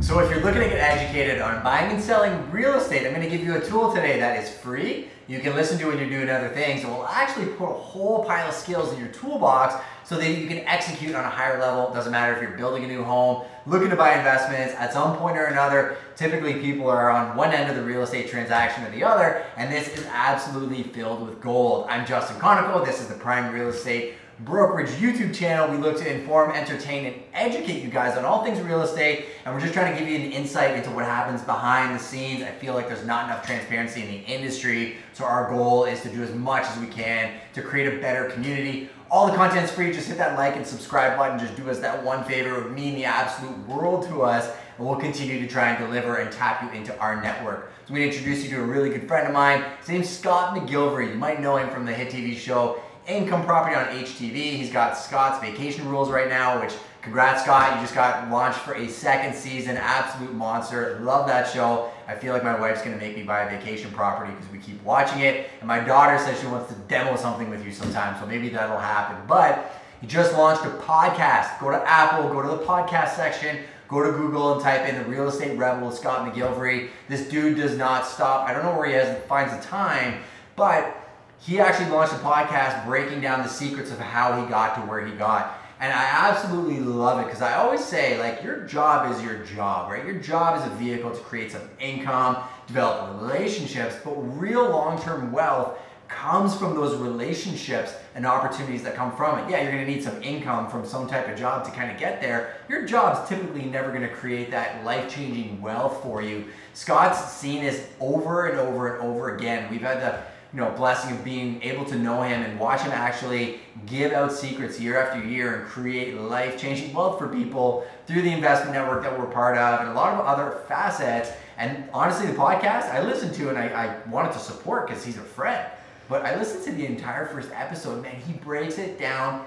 So if you're looking to get educated on buying and selling real estate, I'm going to give you a tool today that is free. You can listen to when you're doing other things. It will actually put a whole pile of skills in your toolbox so that you can execute on a higher level. Doesn't matter if you're building a new home, looking to buy investments at some point or another. Typically, people are on one end of the real estate transaction or the other, and this is absolutely filled with gold. I'm Justin Conoco. This is the Prime Real Estate brokerage YouTube channel. We look to inform, entertain, and educate you guys on all things real estate. And we're just trying to give you an insight into what happens behind the scenes. I feel like there's not enough transparency in the industry. So our goal is to do as much as we can to create a better community. All the content's free. Just hit that like and subscribe button. Just do us that one favor. It would mean the absolute world to us. And we'll continue to try and deliver and tap you into our network. So we introduce you to a really good friend of mine. His name's Scott McGillivray. You might know him from the hit TV show income property on HTV. He's got Scott's Vacation Rules right now, which congrats Scott, you just got launched for a second season. Absolute monster. Love that show. I feel like my wife's gonna make me buy a vacation property because we keep watching it. And my daughter says she wants to demo something with you sometime, so maybe that'll happen. But he just launched a podcast. Go to Apple, go to the podcast section, go to Google and type in the real estate rebel Scott McGillivray. This dude does not stop. I don't know where he has finds the time, but he actually launched a podcast breaking down the secrets of how he got to where he got. And I absolutely love it because I always say, like, your job is your job, right? Your job is a vehicle to create some income, develop relationships, but real long term wealth comes from those relationships and opportunities that come from it. Yeah, you're gonna need some income from some type of job to kind of get there. Your job's typically never gonna create that life changing wealth for you. Scott's seen this over and over and over again. We've had the you know, blessing of being able to know him and watch him actually give out secrets year after year and create life-changing wealth for people through the investment network that we're part of and a lot of other facets. And honestly, the podcast I listened to and I, I wanted to support because he's a friend. But I listened to the entire first episode, man, he breaks it down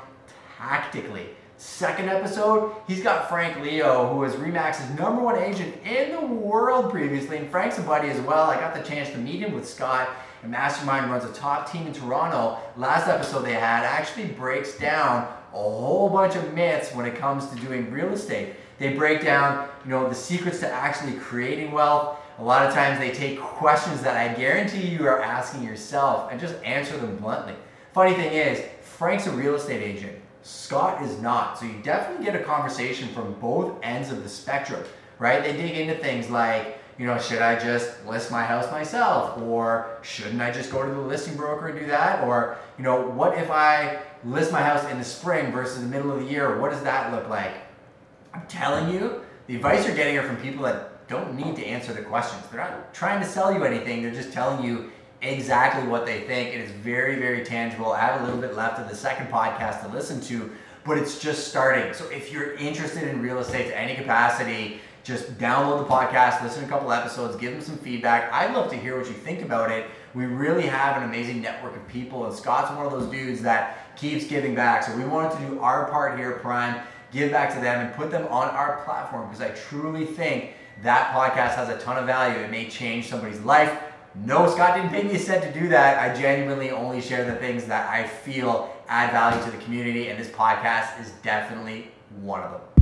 tactically. Second episode, he's got Frank Leo, who is Remax's number one agent in the world previously, and Frank's a buddy as well. I got the chance to meet him with Scott and Mastermind runs a top team in Toronto. Last episode they had actually breaks down a whole bunch of myths when it comes to doing real estate. They break down, you know, the secrets to actually creating wealth. A lot of times they take questions that I guarantee you are asking yourself and just answer them bluntly. Funny thing is, Frank's a real estate agent. Scott is not. So you definitely get a conversation from both ends of the spectrum, right? They dig into things like, you know, should I just list my house myself? Or shouldn't I just go to the listing broker and do that? Or, you know, what if I list my house in the spring versus the middle of the year? What does that look like? I'm telling you, the advice you're getting are from people that don't need to answer the questions. They're not trying to sell you anything, they're just telling you exactly what they think. And It is very, very tangible. I have a little bit left of the second podcast to listen to, but it's just starting. So if you're interested in real estate to any capacity, just download the podcast, listen to a couple episodes, give them some feedback. I'd love to hear what you think about it. We really have an amazing network of people, and Scott's one of those dudes that keeps giving back. So we wanted to do our part here Prime, give back to them, and put them on our platform because I truly think that podcast has a ton of value. It may change somebody's life. No, Scott didn't pay me a cent to do that. I genuinely only share the things that I feel add value to the community, and this podcast is definitely one of them.